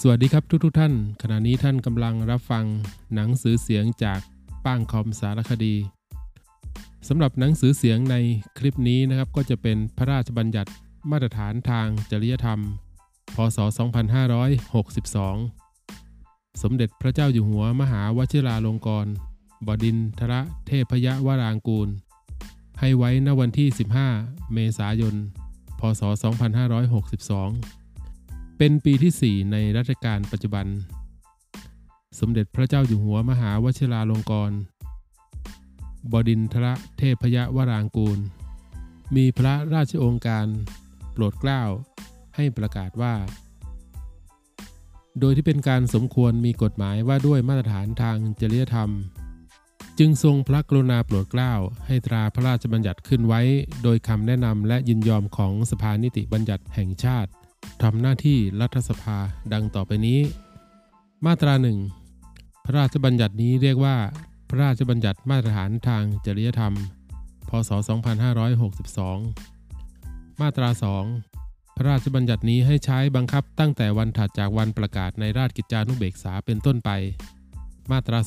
สวัสดีครับทุกทท่าน ขณะนี้ท่านกำลังรับฟังหนังสือเสียงจากป้างคอมสารคดีสำหรับหนังสือเสียงในคลิปนี้นะครับ ก็จะเป็นพระราชบัญญัติมาตรฐานทางจริยธรรม พศ 2562 สมเด็จพระเจ้าอยู่หัวมหาวชิราลงกรณบดินทรเทพยวรางกูล ให้ไว้ณวันที่ 15 เมษายน พศ 2562 เป็นปีที่ 4 ในรัชกาลปัจจุบัน สมเด็จพระเจ้าอยู่หัวมหาวชิราลงกรณบดินทรเทพยวรางกูล มีพระราชองการโปรดเกล้าให้ประกาศว่า โดยที่เป็นการสมควรมีกฎหมายว่าด้วยมาตรฐานทางจริยธรรม จึงทรงพระกรุณาโปรดเกล้าให้ตราพระราชบัญญัติขึ้นไว้ โดยคำแนะนำและยินยอมของสภานิติบัญญัติแห่งชาติ ทำหน้าที่รัฐสภาดังต่อไปนี้ มาตราหนึ่งพระราชบัญญัตินี้เรียกว่า พระราชบัญญัติมาตรฐานทางจริยธรรม พศ 2562 มาตรา 2 พระราชบัญญัตินี้ให้ใช้บังคับตั้งแต่วันถัดจากวันประกาศในราชกิจจานุเบกษาเป็นต้นไป มาตรา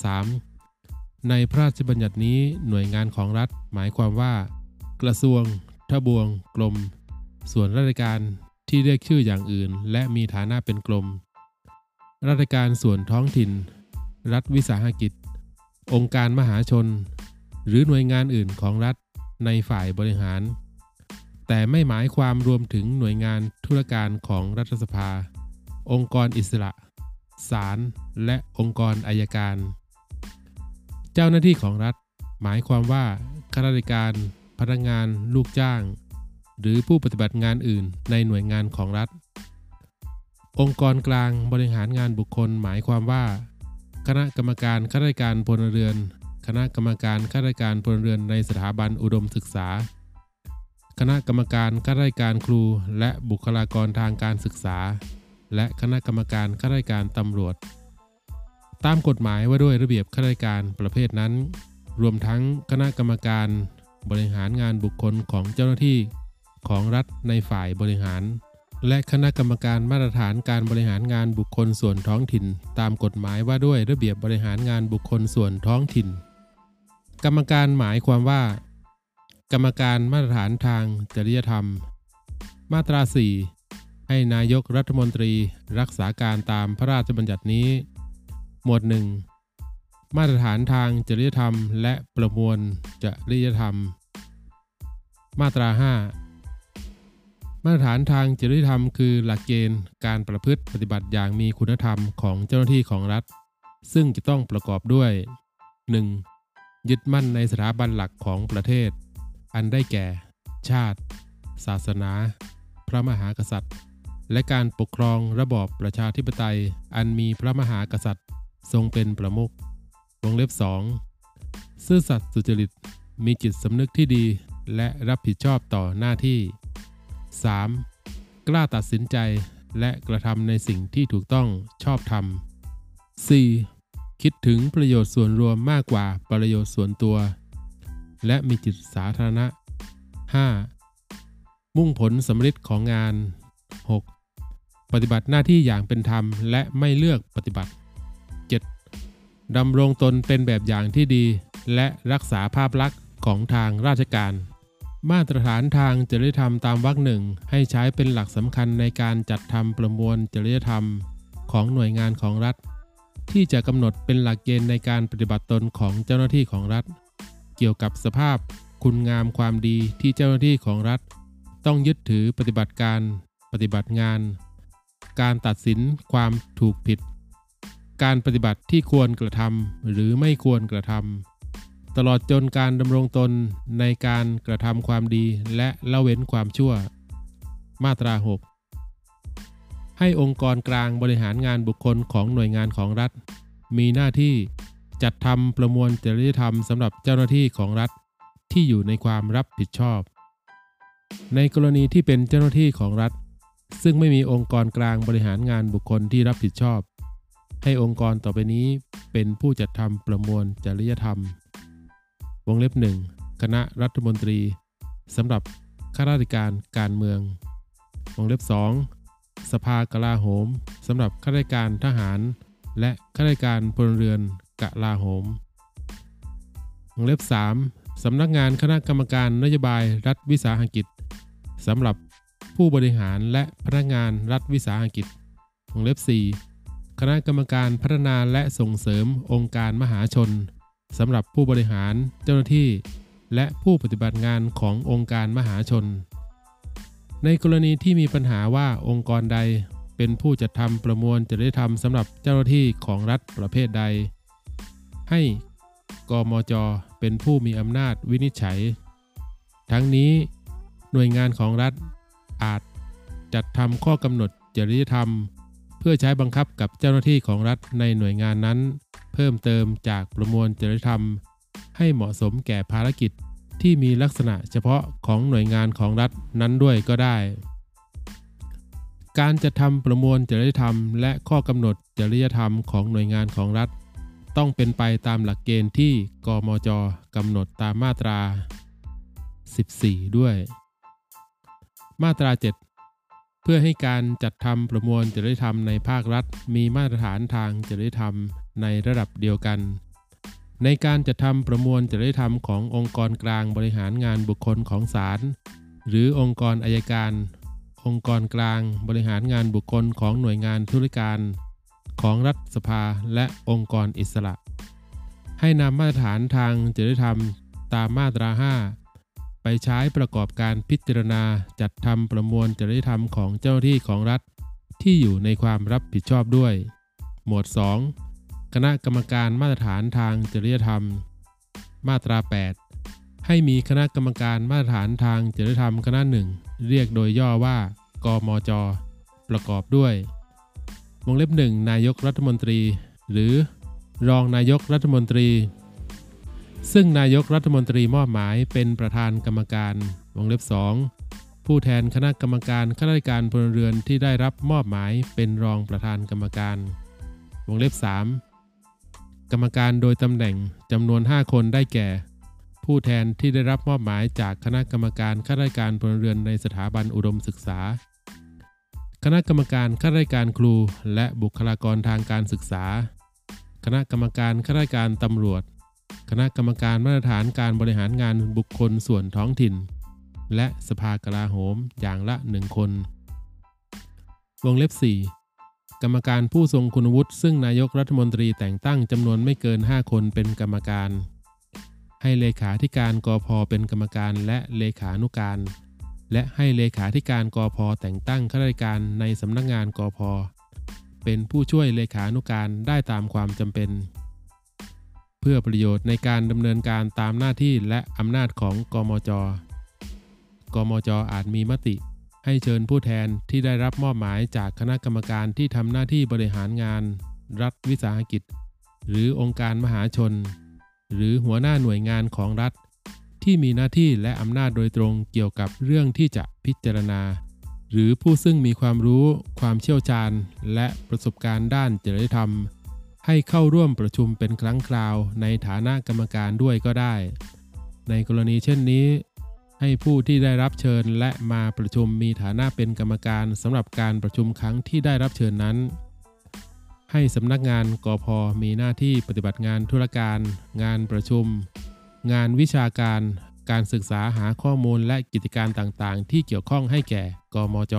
3 ในพระราชบัญญัตินี้หน่วยงานของรัฐหมายความว่า กระทรวงทบวงกรมส่วนราชการ ที่เรียกชื่ออย่างอื่น และมีฐานะเป็นกรมราชการส่วนท้องถิ่น รัฐวิสาหกิจ องค์การมหาชน หรือหน่วยงานอื่นของรัฐในฝ่ายบริหาร แต่ไม่หมายความรวมถึงหน่วยงานธุรการของรัฐสภา องค์กรอิสระศาลและองค์กรอายการ เจ้าหน้าที่ของรัฐ หมายความว่าข้าราชการ พนักงาน ลูกจ้าง หรือผู้ปฏิบัติงานอื่นในหน่วยงานของรัฐ องค์กรกลางบริหารงานบุคคลหมายความว่า คณะกรรมการข้าราชการพลเรือน คณะกรรมการข้าราชการพลเรือนในสถาบันอุดมศึกษา คณะกรรมการข้าราชการครู และบุคลากรทางการศึกษา และคณะกรรมการข้าราชการตำรวจ ตามกฎหมายว่าด้วยระเบียบข้าราชการประเภทนั้น รวมทั้งคณะกรรมการบริหารงานบุคคลของเจ้าหน้าที่ ของรัฐในฝ่ายบริหาร และคณะกรรมการมาตรฐานการบริหารงานบุคคลส่วนท้องถิ่น ตามกฎหมายว่าด้วยระเบียบบริหารงานบุคคลส่วนท้องถิ่น กรรมการหมายความว่า กรรมการมาตรฐานทางจริยธรรม มาตรา 4 ให้นายกรัฐมนตรีรักษาการตามพระราชบัญญัตินี้ หมวด 1 มาตรฐานทางจริยธรรม และประมวลจริยธรรม มาตรา 5 มาตรฐานทางจริยธรรมคือหลักเกณฑ์การประพฤติปฏิบัติอย่างมีคุณธรรมของเจ้าหน้าที่ของรัฐ ซึ่งจะต้องประกอบด้วย 1. ยึดมั่นในสถาบันหลักของประเทศ อันได้แก่ ชาติ ศาสนา พระมหากษัตริย์ และการปกครองระบอบประชาธิปไตย อันมีพระมหากษัตริย์ ทรงเป็นประมุขวงเล็บ 2. ซื่อสัตย์สุจริตมีจิตสำนึกที่ดีและรับผิดชอบต่อหน้าที่ 3. กล้าตัดสินใจและกระทำในสิ่งที่ถูกต้องชอบธรรม 4. คิดถึงประโยชน์ส่วนรวมมากกว่าประโยชน์ส่วนตัว และมีจิตสาธารณะ 5. มุ่งผลสำเร็จของงาน 6. ปฏิบัติหน้าที่อย่างเป็นธรรมและไม่เลือกปฏิบัติ 7. ดำรงตนเป็นแบบอย่างที่ดี และรักษาภาพลักษณ์ของทางราชการ มาตรฐานทางจริยธรรมตามวรรคหนึ่งให้ใช้เป็นหลักสำคัญในการจัดทำประมวลจริยธรรมของหน่วยงานของรัฐ ที่จะกำหนดเป็นหลักเกณฑ์ในการปฏิบัติตนของเจ้าหน้าที่ของรัฐ เกี่ยวกับสภาพ คุณงามความดีที่เจ้าหน้าที่ของรัฐ ต้องยึดถือปฏิบัติการ ปฏิบัติงาน การตัดสินความถูกผิด การปฏิบัติที่ควรกระทำหรือไม่ควรกระทำ ตลอดจนการดำรงตนในการกระทำความดีและละเว้นความชั่ว มาตรา 6 ให้องค์กรกลางบริหารงานบุคคลของหน่วยงานของรัฐ มีหน้าที่จัดทำประมวลจริยธรรมสำหรับเจ้าหน้าที่ของรัฐที่อยู่ในความรับผิดชอบ ในกรณีที่เป็นเจ้าหน้าที่ของรัฐ ซึ่งไม่มีองค์กรกลางบริหารงานบุคคลที่รับผิดชอบ ให้องค์กรต่อไปนี้เป็นผู้จัดทำประมวลจริยธรรม วงเล็บหนึ่งคณะรัฐมนตรีสำหรับข้าราชการการเมือง วงเล็บ2สสภากลาโหมสำหรับข้าราชการทหาร และข้าราชการพลเรือนกลาโหม วงเล็บ 3. สำนักงานคณะกรรมการนโยบายรัฐวิสาหกิจสำหรับผู้บริหารและพนักงานรัฐวิสาหกิจ วงเล็บ 4. คณะกรรมการพัฒนาและส่งเสริมองค์การมหาชน สำหรับผู้บริหารเจ้าหน้าที่ และผู้ปฏิบัติงานขององค์การมหาชน ในกรณีที่มีปัญหาว่าองค์กรใดเป็นผู้จัดทำประมวลจริยธรรมสำหรับเจ้าหน้าที่ของรัฐประเภทใด ให้กมจ เป็นผู้มีอำนาจวินิจฉัย ทั้งนี้หน่วยงานของรัฐอาจจัดทำข้อกำหนดจริยธรรม เพื่อใช้บังคับกับเจ้าหน้าที่ของรัฐในหน่วยงานนั้น พิ่มเติมจากประมวลจริยธรรม ให้เหมาะสมแก่ภารกิจที่มีลักษณะเฉพาะของหน่วยงานของรัฐนั้นด้วยก็ได้ การจะทำประมวลจริยธรรม และข้อกำหนดจริยธรรมของหน่วยงานของรัฐ ต้องเป็นไปตามหลักเกณฑ์ที่กมจกำหนดตามมาตรา 14 ด้วย มาตรา 7 พื่อให้การจัดทำประมวลจริยธรรมในภาครัฐ มีมาตรฐานทางจริยธรรมในระดับเดียวกัน ในการจัดทำประมวลจริยธรรมขององค์กรกลางบริหารงานบุคคลของศาลหรือองค์กรอายการ องค์กรกลางบริหารงานบุคคลของหน่วยงานธุรการ ของรัฐสภาและองค์กรอิสระ ให้นำมาตรฐานทางจริยธรรมตามมาตรา 5 ไปใช้ประกอบการพิจารณาจัดทำประมวลจริยธรรมของเจ้าหน้าที่ของรัฐ ที่อยู่ในความรับผิดชอบด้วย หมวด 2 คณะกรรมการมาตรฐานทางจริยธรรม มาตรา 8 ให้มีคณะกรรมการมาตรฐานทางจริยธรรมคณะหนึ่งเรียกโดยย่อว่ากมจ ประกอบด้วย วงเล็บหนึ่งนายกรัฐมนตรี หรือ รองนายกรัฐมนตรี ซึ่งนายกรัฐมนตรีมอบหมายเป็นประธานกรรมการวงเล็บ 2 ผู้แทนคณะกรรมการข้าราชการพลเรือนที่ได้รับมอบหมายเป็นรองประธานกรรมการ วงเล็บ 3 กรรมการโดยตำแหน่งจำนวน 5 คนได้แก่ ผู้แทนที่ได้รับมอบหมายจากคณะกรรมการข้าราชการพลเรือนในสถาบันอุดมศึกษา คณะกรรมการข้าราชการครู และบุคลากรทางการศึกษา คณะกรรมการข้าราชการตำรวจ คณะกรรมการมาตรฐานการบริหารงานบุคคลส่วนท้องถิ่น และสภากลาโหมอย่างละหนึ่งคน วงเล็บ 4 กรรมการผู้ทรงคุณวุฒิซึ่งนายกรัฐมนตรีแต่งตั้งจำนวนไม่เกิน 5 คนเป็นกรรมการ ให้เลขาธิการกพเป็นกรรมการและเลขานุการ และให้เลขาธิการกพแต่งตั้งข้าราชการในสำนักงานกพเป็นผู้ช่วยเลขานุการได้ตามความจำเป็น เพื่อประโยชน์ในการดำเนินการตามหน้าที่และอำนาจของกมจ กมจอาจมีมติ ให้เชิญผู้แทนที่ได้รับมอบหมายจากคณะกรรมการที่ทำหน้าที่บริหารงาน รัฐวิสาหกิจ หรือองค์การมหาชน หรือหัวหน้าหน่วยงานของรัฐ ที่มีหน้าที่และอำนาจโดยตรงเกี่ยวกับเรื่องที่จะพิจารณา หรือผู้ซึ่งมีความรู้ ความเชี่ยวชาญ และประสบการณ์ด้านจริยธรรม ให้เข้าร่วมประชุมเป็นครั้งคราวในฐานะกรรมการด้วยก็ได้ ในกรณีเช่นนี้ ให้ผู้ที่ได้รับเชิญและมาประชุมมีฐานะเป็นกรรมการสำหรับการประชุมครั้งที่ได้รับเชิญนั้น ให้สำนักงานกพมีหน้าที่ปฏิบัติงานธุรการ งานประชุม งานวิชาการ การศึกษาหาข้อมูลและกิจการต่างๆ ที่เกี่ยวข้องให้แก่กมจ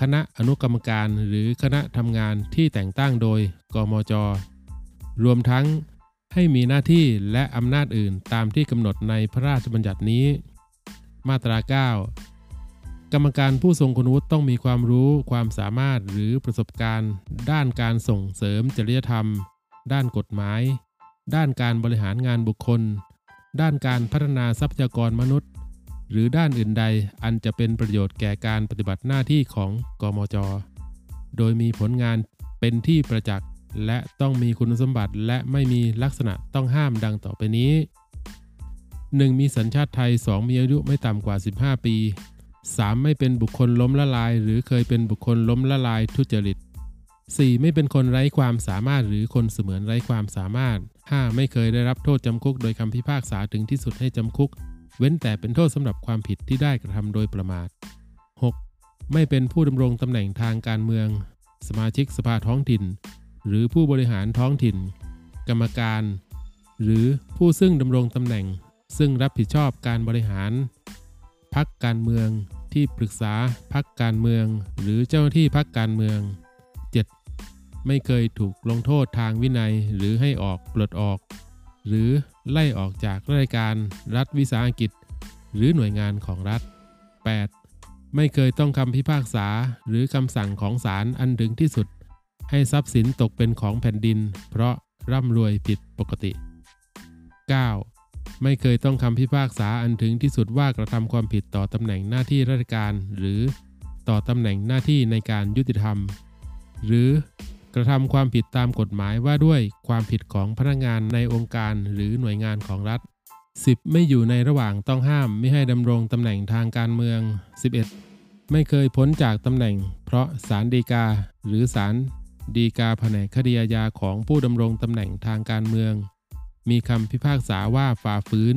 คณะอนุกรรมการหรือคณะทำงานที่แต่งตั้งโดยกมจ รวมทั้งให้มีหน้าที่และอำนาจอื่นตามที่กำหนดในพระราชบัญญัตินี้ มาตรา 9 กรรมการผู้ทรงคุณวุฒิต้องมีความรู้ความสามารถหรือประสบการณ์ ด้านการส่งเสริมจริยธรรม ด้านกฎหมาย ด้านการบริหารงานบุคคล ด้านการพัฒนาทรัพยากรมนุษย์ หรือด้านอื่นใดอันจะเป็นประโยชน์แก่การปฏิบัติหน้าที่ของกมจ โดยมีผลงานเป็นที่ประจักษ์และต้องมีคุณสมบัติและไม่มีลักษณะต้องห้ามดังต่อไปนี้ 1. มีสัญชาติไทย 2. มีอายุไม่ต่ำกว่า 15 ปี 3. ไม่เป็นบุคคลล้มละลาย หรือเคยเป็นบุคคลล้มละลายทุจริต 4. ไม่เป็นคนไร้ความสามารถหรือคนเสมือนไร้ความสามารถ 5. ไม่เคยได้รับโทษจำคุกโดยคำพิพากษาถึงที่สุดให้จำคุก เว้นแต่เป็นโทษสำหรับความผิดที่ได้กระทำโดยประมาท 6. ไม่เป็นผู้ดำรงตำแหน่งทางการเมือง สมาชิกสภาท้องถิ่น หรือผู้บริหารท้องถิ่น กรรมการ หรือผู้ซึ่งดำรงตำแหน่ง ซึ่งรับผิดชอบการบริหารพักการเมืองที่ปรึกษาพักการเมือง หรือเจ้าหน้าที่พักการเมือง 7. ไม่เคยถูกลงโทษทางวินัยหรือให้ออกปลดออก หรือไล่ออกจากราชการรัฐวิสาหกิจ หรือหน่วยงานของรัฐ 8. ไม่เคยต้องคำพิพากษาหรือคำสั่งของศาลอันถึงที่สุด ให้ทรัพย์สินตกเป็นของแผ่นดิน เพราะร่ำรวยผิดปกติ 9. ไม่เคยต้องคำพิพากษาอันถึงที่สุดว่ากระทำความผิดต่อตำแหน่งหน้าที่ราชการ หรือต่อตำแหน่งหน้าที่ในการยุติธรรม หรือ กระทำความผิดตามกฎหมายว่าด้วยความผิดของพนักงานในองค์การหรือหน่วยงานของรัฐ 10. ไม่อยู่ในระหว่างต้องห้ามไม่ให้ดำรงตำแหน่งทางการเมือง 11. ไม่เคยพ้นจากตำแหน่ง เพราะศาลฎีกา หรือศาลฎีกาแผนกคดีอาญาของผู้ดำรงตำแหน่งทางการเมือง มีคำพิพากษาว่าฝ่าฝืน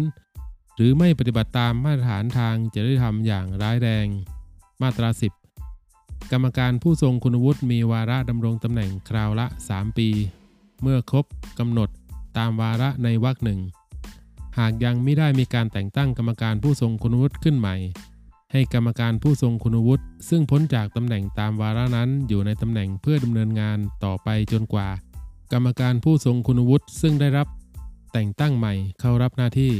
หรือไม่ปฏิบัติตามมาตรฐานทางจริยธรรมอย่างร้ายแรง มาตรา 10 กรรมการผู้ทรงคุณวุฒิมีวาระดำรงตำแหน่งคราวละ 3 ปี เมื่อครบกำหนดตามวาระในวรรคหนึ่ง หากยังไม่ได้มีการแต่งตั้งกรรมการผู้ทรงคุณวุฒิขึ้นใหม่ ให้กรรมการผู้ทรงคุณวุฒิซึ่งพ้นจากตำแหน่งตามวาระนั้นอยู่ในตำแหน่งเพื่อดำเนินงานต่อไปจนกว่า กรรมการผู้ทรงคุณวุฒิซึ่งได้รับ แต่งตั้งใหม่เข้ารับหน้าที่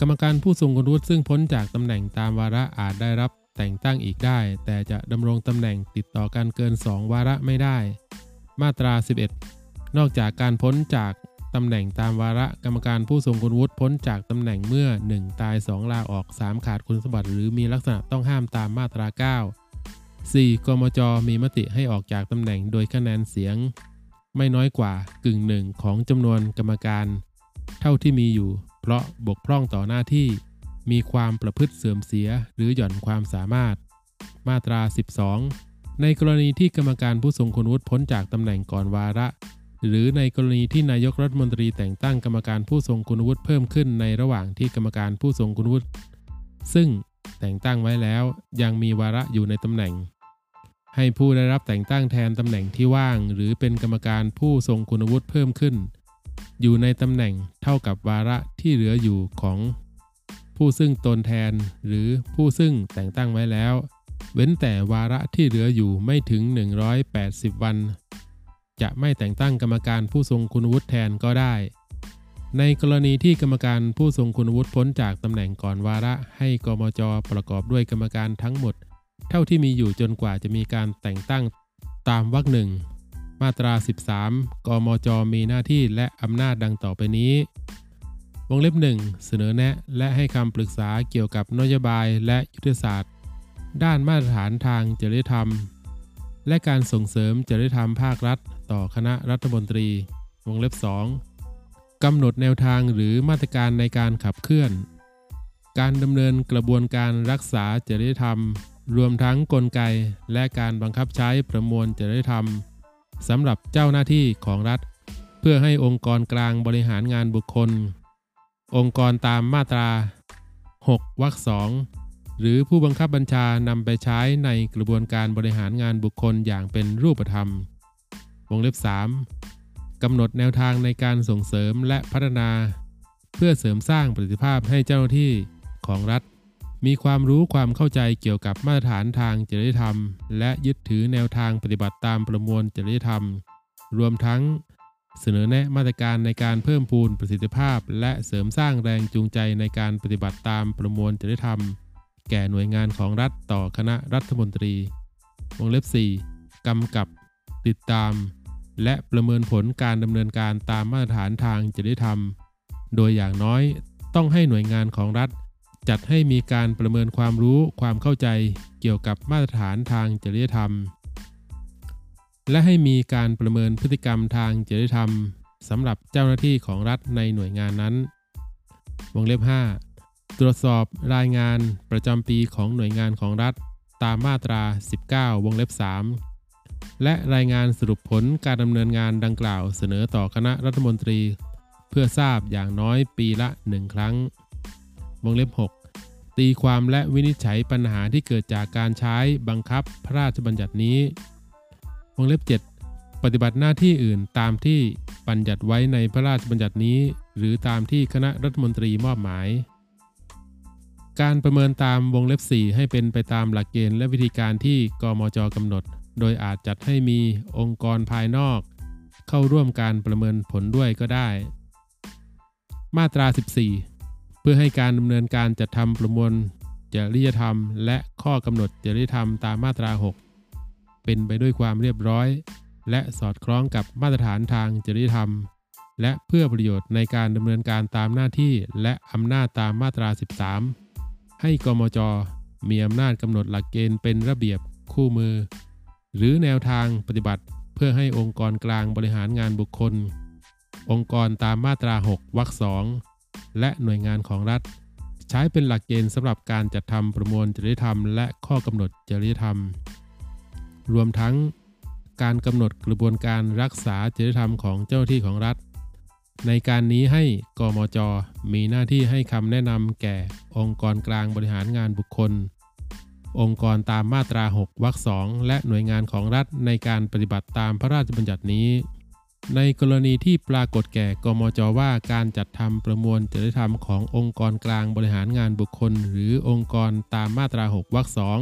กรรมการผู้ทรงคุณวุฒิซึ่งพ้นจากตำแหน่งตามวาระอาจได้รับ แต่งตั้งอีกได้ แต่จะดำรงตำแหน่งติดต่อกันเกิน 2 วาระไม่ได้ มาตรา 11 นอกจากการพ้นจากตำแหน่งตามวาระกรรมการผู้ทรงคุณวุฒิพ้นจากตำแหน่งเมื่อ 1 ตาย 2 ลาออก 3 ขาดคุณสมบัติ หรือมีลักษณะต้องห้ามตามมาตรา 9 4. กมจ มีมติให้ออกจากตำแหน่งโดยคะแนนเสียง ไม่น้อยกว่ากึ่งหนึ่งของจำนวนกรรมการ เท่าที่มีอยู่ เพราะบกพร่องต่อหน้าที่ มีความประพฤติเสื่อมเสียหรือหย่อนความสามารถ มาตรา 12 ในกรณีที่กรรมการผู้ทรงคุณวุฒิพ้นจากตำแหน่งก่อนวาระ หรือในกรณีที่นายกรัฐมนตรีแต่งตั้งกรรมการผู้ทรงคุณวุฒิเพิ่มขึ้นในระหว่างที่กรรมการผู้ทรงคุณวุฒิซึ่งแต่งตั้งไว้แล้วยังมีวาระอยู่ในตำแหน่ง ให้ผู้ได้รับแต่งตั้งแทนตำแหน่งที่ว่าง หรือเป็นกรรมการผู้ทรงคุณวุฒิเพิ่มขึ้น อยู่ในตำแหน่งเท่ากับวาระที่เหลืออยู่ของ ผู้ซึ่งตนแทนหรือผู้ซึ่งแต่งตั้งไว้แล้ว เว้นแต่วาระที่เหลืออยู่ไม่ถึง 180 วัน จะไม่แต่งตั้งกรรมการผู้ทรงคุณวุฒิแทนก็ได้ ในกรณีที่กรรมการผู้ทรงคุณวุฒิพ้นจากตำแหน่งก่อนวาระให้กมจประกอบด้วยกรรมการทั้งหมด เท่าที่มีอยู่จนกว่าจะมีการแต่งตั้งตามวรรคหนึ่งมาตรา 13 กมจ มีหน้าที่และอำนาจดังต่อไปนี้ วงเล็บ 1 เสนอแนะและให้คำปรึกษาเกี่ยวกับนโยบายและยุทธศาสตร์ ด้านมาตรฐานทางจริยธรรม และการส่งเสริมจริยธรรมภาครัฐ ต่อคณะรัฐมนตรี วงเล็บ 2กำหนดแนวทางหรือมาตรการในการขับเคลื่อน การดำเนินกระบวนการรักษาจริยธรรม รวมทั้งกลไก และการบังคับใช้ประมวลจริยธรรมสำหรับเจ้าหน้าที่ของรัฐ เพื่อให้องค์กรกลางบริหารงานบุคคล องค์กรตามมาตรา 6วรรคสองหรือผู้บังคับบัญชานำไปใช้ในกระบวนการบริหารงานบุคคลอย่างเป็นรูปธรรม วงเล็บ 3กำหนดแนวทางในการส่งเสริมและพัฒนา เพื่อเสริมสร้างประสิทธิภาพให้เจ้าหน้าที่ของรัฐ มีความรู้ความเข้าใจเกี่ยวกับมาตรฐานทางจริยธรรม และยึดถือแนวทางปฏิบัติตามประมวลจริยธรรม รวมทั้ง เสนอแนะมาตรการในการเพิ่มพูนประสิทธิภาพ และเสริมสร้างแรงจูงใจในการปฏิบัติตามประมวลจริยธรรม แก่หน่วยงานของรัฐต่อคณะรัฐมนตรี วงเล็บ 4 กำกับ ติดตาม และประเมินผลการดำเนินการตามมาตรฐานทางจริยธรรม โดยอย่างน้อยต้องให้หน่วยงานของรัฐ จัดให้มีการประเมินความรู้ความเข้าใจเกี่ยวกับมาตรฐานทางจริยธรรม และให้มีการประเมินพฤติกรรมทางจริยธรรมสำหรับเจ้าหน้าที่ของรัฐในหน่วยงานนั้น วงเล็บ 5 ตรวจสอบรายงานประจำปีของหน่วยงานของรัฐตามมาตรา 19 วงเล็บ 3 และรายงานสรุปผลการดำเนินงานดังกล่าวเสนอต่อคณะรัฐมนตรี เพื่อทราบอย่างน้อยปีละ 1 ครั้ง วงเล็บ 6 ตีความและวินิจฉัยปัญหาที่เกิดจากการใช้บังคับพระราชบัญญัตินี้ วงเล็บ 7 ปฏิบัติหน้าที่อื่นตามที่บัญญัติไว้ในพระราชบัญญัตินี้ หรือตามที่คณะรัฐมนตรีมอบหมาย การประเมินตามวงเล็บ 4 ให้เป็นไปตามหลักเกณฑ์และวิธีการที่กมจกำหนด โดยอาจจัดให้มีองค์กรภายนอก เข้าร่วมการประเมินผลด้วยก็ได้ มาตรา 14 เพื่อให้การดำเนินการจัดทำประมวลจริยธรรม และข้อกำหนดจริยธรรมตามมาตรา 6 เป็นไปด้วยความเรียบร้อย และสอดคล้องกับมาตรฐานทางจริยธรรม และเพื่อประโยชน์ในการดำเนินการตามหน้าที่และอำนาจตามมาตรา 13 ให้กมจ มีอำนาจกำหนดหลักเกณฑ์เป็นระเบียบคู่มือ หรือแนวทางปฏิบัติเพื่อให้องค์กรกลางบริหารงานบุคคล องค์กรตามมาตรา 6วรรคสองและหน่วยงานของรัฐ ใช้เป็นหลักเกณฑ์สำหรับการจัดทำประมวลจริยธรรม และข้อกำหนดจริยธรรม รวมทั้งการกำหนดกระบวนการรักษาจริยธรรมของเจ้าหน้าที่ของรัฐ ในการนี้ให้กมจ มีหน้าที่ให้คำแนะนำแก่องค์กรกลางบริหารงานบุคคล องค์กรตามมาตรา 6 วรรคสองและหน่วยงานของรัฐในการปฏิบัติตามพระราชบัญญัตินี้ ในกรณีที่ปรากฏแก่กมจว่าการจัดทำประมวลจริยธรรมขององค์กรกลางบริหารงานบุคคล หรือองค์กรตามมาตรา 6 วรรคสอง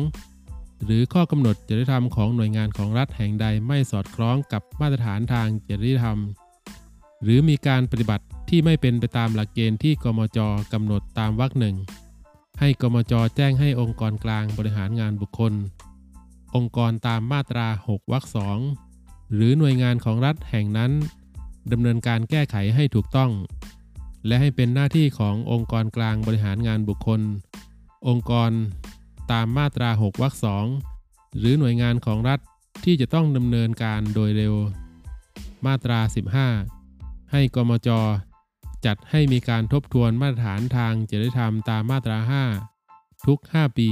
หรือข้อกำหนดจริยธรรมของหน่วยงานของรัฐแห่งใดไม่สอดคล้องกับมาตรฐานทางจริยธรรม หรือมีการปฏิบัติที่ไม่เป็นไปตามหลักเกณฑ์ที่กมจกำหนดตามวรรคหนึ่งให้กมจแจ้งให้องค์กรกลางบริหารงานบุคคล องค์กรตามมาตรา 6วรรคสองหรือหน่วยงานของรัฐแห่งนั้นดำเนินการแก้ไขให้ถูกต้อง และให้เป็นหน้าที่ขององค์กรกลางบริหารงานบุคคล องค์กร ตามมาตรา 6 วรรคสองหรือหน่วยงานของรัฐที่จะต้องดำเนินการโดยเร็ว มาตรา 15 ให้กมจ จัดให้มีการทบทวนมาตรฐานทางจริยธรรมตามมาตรา 5 ทุก 5 ปี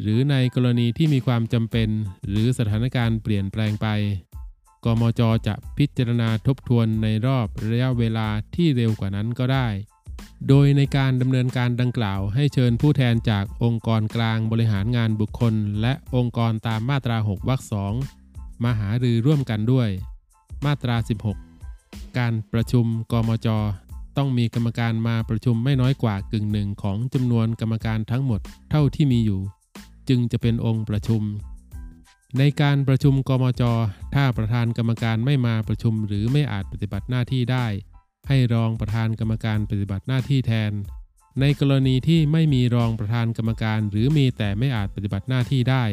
หรือในกรณีที่มีความจำเป็น หรือสถานการณ์เปลี่ยนแปลงไป กมจ จะพิจารณาทบทวนในรอบระยะเวลาที่เร็วกว่านั้นก็ได้ โดยในการดำเนินการดังกล่าวให้เชิญผู้แทนจากองค์กรกลางบริหารงานบุคคล และองค์กรตามมาตรา 6 วรรคสองมาหารือร่วมกันด้วย มาตรา 16 การประชุมกมจ ต้องมีกรรมการมาประชุมไม่น้อยกว่ากึ่งหนึ่งของจำนวนกรรมการทั้งหมดเท่าที่มีอยู่ จึงจะเป็นองค์ประชุม ในการประชุมกมจ ถ้าประธานกรรมการไม่มาประชุมหรือไม่อาจปฏิบัติหน้าที่ได้ ให้รองประธานกรรมการปฏิบัติหน้าที่แทน ในกรณีที่ไม่มีรองประธานกรรมการ หรือมีแต่ไม่อาจปฏิบัติหน้าที่ได้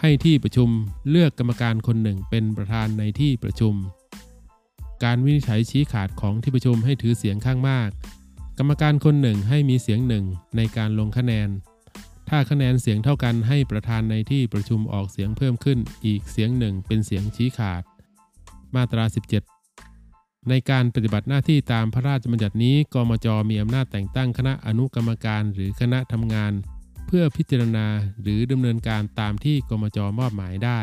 ให้ที่ประชุมเลือกกรรมการคนหนึ่งเป็นประธานในที่ประชุม การวินิจฉัยชี้ขาดของที่ประชุมให้ถือเสียงข้างมาก กรรมการคนหนึ่งให้มีเสียงหนึ่งในการลงคะแนน ถ้าคะแนนเสียงเท่ากันให้ประธานในที่ประชุมออกเสียงเพิ่มขึ้นอีกเสียงหนึ่งเป็นเสียงชี้ขาด มาตรา 17 ในการปฏิบัติหน้าที่ตามพระราชบัญญัตินี้กมจมีอำนาจแต่งตั้งคณะอนุกรรมการหรือคณะทำงาน เพื่อพิจารณาหรือดำเนินการตามที่กมจมอบหมายได้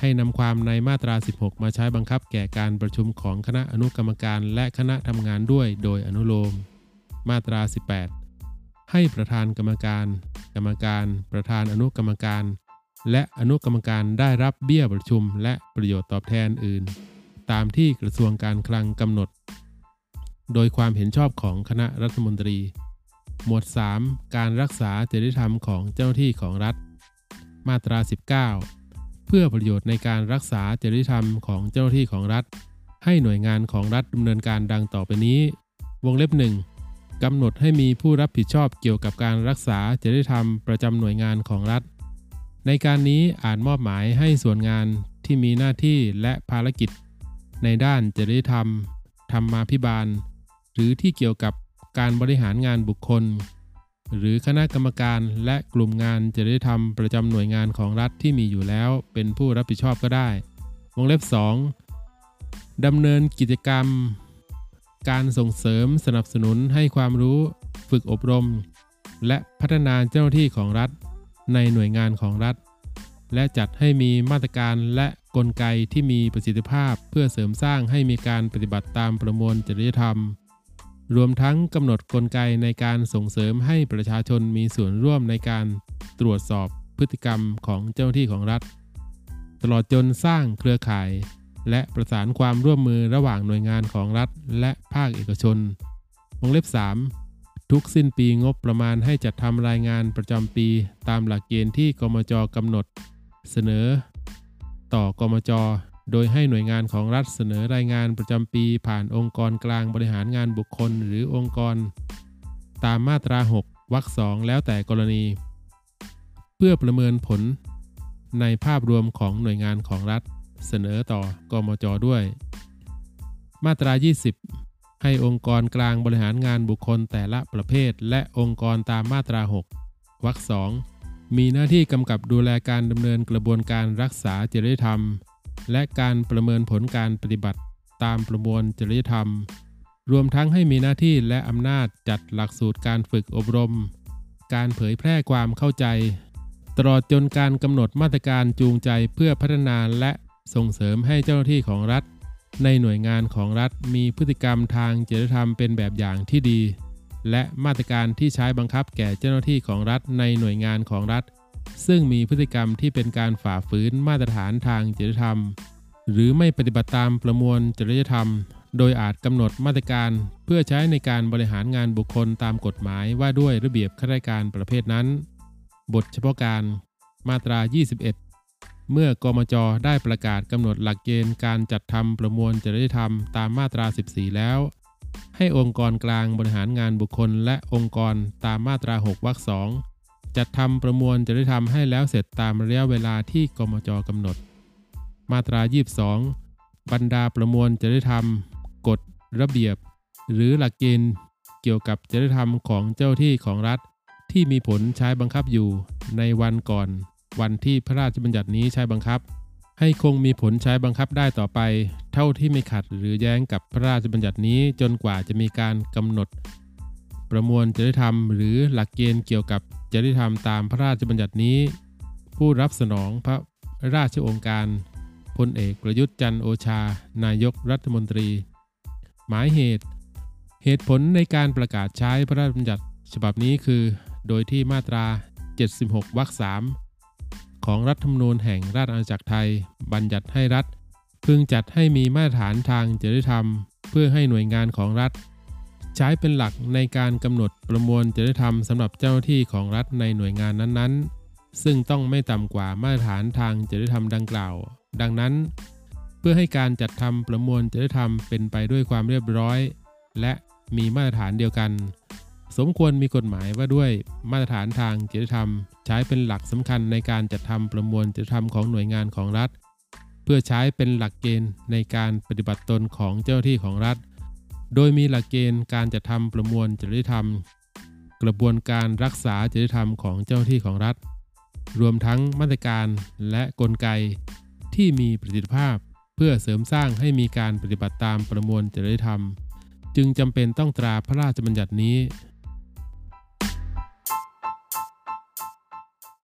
ให้นำความในมาตรา 16 มาใช้บังคับแก่การประชุมของคณะอนุกรรมการและคณะทำงานด้วยโดยอนุโลม มาตรา 18 ให้ประธานกรรมการ กรรมการ ประธานอนุกรรมการ และอนุกรรมการได้รับเบี้ยประชุม และประโยชน์ตอบแทนอื่น ตามที่กระทรวงการคลังกำหนด โดยความเห็นชอบของคณะรัฐมนตรี หมวด 3 การรักษาจริยธรรมของเจ้าหน้าที่ของรัฐ มาตรา 19 เพื่อประโยชน์ในการรักษาจริยธรรมของเจ้าหน้าที่ของรัฐ ให้หน่วยงานของรัฐดำเนินการดังต่อไปนี้ วงเล็บหนึ่งกำหนดให้มีผู้รับผิดชอบเกี่ยวกับการรักษาจริยธรรมประจำหน่วยงานของรัฐ ในการนี้อาจมอบหมายให้ส่วนงานที่มีหน้าที่และภารกิจ ในด้านจริยธรรม ธรรมาภิบาล หรือที่เกี่ยวกับการบริหารงานบุคคล หรือคณะกรรมการและกลุ่มงานจริยธรรมประจำหน่วยงานของรัฐที่มีอยู่แล้ว เป็นผู้รับผิดชอบก็ได้ วงเล็บ 2. ดำเนินกิจกรรม การส่งเสริมสนับสนุนให้ความรู้ ฝึกอบรม และพัฒนาเจ้าหน้าที่ของรัฐ ในหน่วยงานของรัฐ และจัดให้มีมาตรการและกลไกที่มีประสิทธิภาพ เพื่อเสริมสร้างให้มีการปฏิบัติตามประมวลจริยธรรม รวมทั้งกำหนดกลไกในการส่งเสริมให้ประชาชนมีส่วนร่วมในการตรวจสอบพฤติกรรมของเจ้าหน้าที่ของรัฐ ตลอดจนสร้างเครือข่าย และประสานความร่วมมือระหว่างหน่วยงานของรัฐ และภาคเอกชนวงเล็บ 3 ทุกสิ้นปีงบประมาณให้จัดทำรายงานประจำปี ตามหลักเกณฑ์ที่กมจกำหนด เสนอ ต่อกมจ โดยให้หน่วยงานของรัฐเสนอรายงานประจำปีผ่านองค์กรกลางบริหารงานบุคคลหรือองค์กร ตามมาตรา 6วรรคสองแล้วแต่กรณี เพื่อประเมินผลในภาพรวมของหน่วยงานของรัฐเสนอต่อกมจด้วย มาตรา 20 ให้องค์กรกลางบริหารงานบุคคลแต่ละประเภท และองค์กรตามมาตรา 6วรรคสอง มีหน้าที่กำกับดูแลการดำเนินกระบวนการรักษาจริยธรรม และการประเมินผลการปฏิบัติตามประมวลจริยธรรม รวมทั้งให้มีหน้าที่และอำนาจจัดหลักสูตรการฝึกอบรม การเผยแพร่ความเข้าใจ ตลอดจนการกำหนดมาตรการจูงใจเพื่อพัฒนาและส่งเสริมให้เจ้าหน้าที่ของรัฐ ในหน่วยงานของรัฐมีพฤติกรรมทางจริยธรรมเป็นแบบอย่างที่ดี และมาตรการที่ใช้บังคับแก่เจ้าหน้าที่ของรัฐในหน่วยงานของรัฐ ซึ่งมีพฤติกรรมที่เป็นการฝ่าฝืนมาตรฐานทางจริยธรรม หรือไม่ปฏิบัติตามประมวลจริยธรรม โดยอาจกำหนดมาตรการเพื่อใช้ในการบริหารงานบุคคลตามกฎหมายว่าด้วยระเบียบข้าราชการประเภทนั้น บทเฉพาะการมาตรา 21 เมื่อกมจได้ประกาศกำหนดหลักเกณฑ์การจัดทำประมวลจริยธรรมตามมาตรา 14 แล้ว ให้องค์กรกลางบริหารงานบุคคล และองค์กรตามมาตรา 6 วรรคสองจัดทำประมวลจริยธรรมให้แล้วเสร็จตามระยะเวลาที่กมจกำหนด มาตรา 22 บรรดาประมวลจริยธรรม กฎ ระเบียบ หรือหลักเกณฑ์เกี่ยวกับจริยธรรมของเจ้าที่ของรัฐ ที่มีผลใช้บังคับอยู่ในวันก่อน วันที่พระราชบัญญัตินี้ใช้บังคับ ให้คงมีผลใช้บังคับได้ต่อไป เท่าที่ไม่ขัดหรือแย้งกับพระราชบัญญัตินี้จนกว่าจะมีการกำหนด ประมวลจริยธรรม หรือหลักเกณฑ์เกี่ยวกับจริยธรรมตามพระราชบัญญัตินี้ ผู้รับสนองพระราชองค์การพลเอกประยุทธ์จันโอชา นายกรัฐมนตรี หมายเหตุ เหตุผลในการประกาศใช้พระราชบัญญัติฉบับนี้คือ โดยที่มาตรา 76วรรค3 ของรัฐธรรมนูญแห่งราชอาณาจักรไทย บัญญัติให้รัฐ พึงจัดให้มีมาตรฐานทางจริยธรรม เพื่อให้หน่วยงานของรัฐ ใช้เป็นหลักในการกำหนดประมวลจริยธรรมสำหรับเจ้าหน้าที่ของรัฐในหน่วยงานนั้นๆ ซึ่งต้องไม่ต่ำกว่ามาตรฐานทางจริยธรรมดังกล่าว ดังนั้น เพื่อให้การจัดทำประมวลจริยธรรมเป็นไปด้วยความเรียบร้อย และมีมาตรฐานเดียวกัน สมควรมีกฎหมายว่าด้วยมาตรฐานทางจริยธรรม ใช้เป็นหลักสำคัญในการจัดทำประมวลจริยธรรมของหน่วยงานของรัฐ เพื่อใช้เป็นหลักเกณฑ์ในการปฏิบัติตนของเจ้าหน้าที่ของรัฐ โดยมีหลักเกณฑ์การจัดทำประมวลจริยธรรม กระบวนการรักษาจริยธรรมของเจ้าหน้าที่ของรัฐ รวมทั้งมาตรการและกลไก ที่มีประสิทธิภาพ เพื่อเสริมสร้างให้มีการปฏิบัติตามประมวลจริยธรรม จึงจำเป็นต้องตราพระราชบัญญัตินี้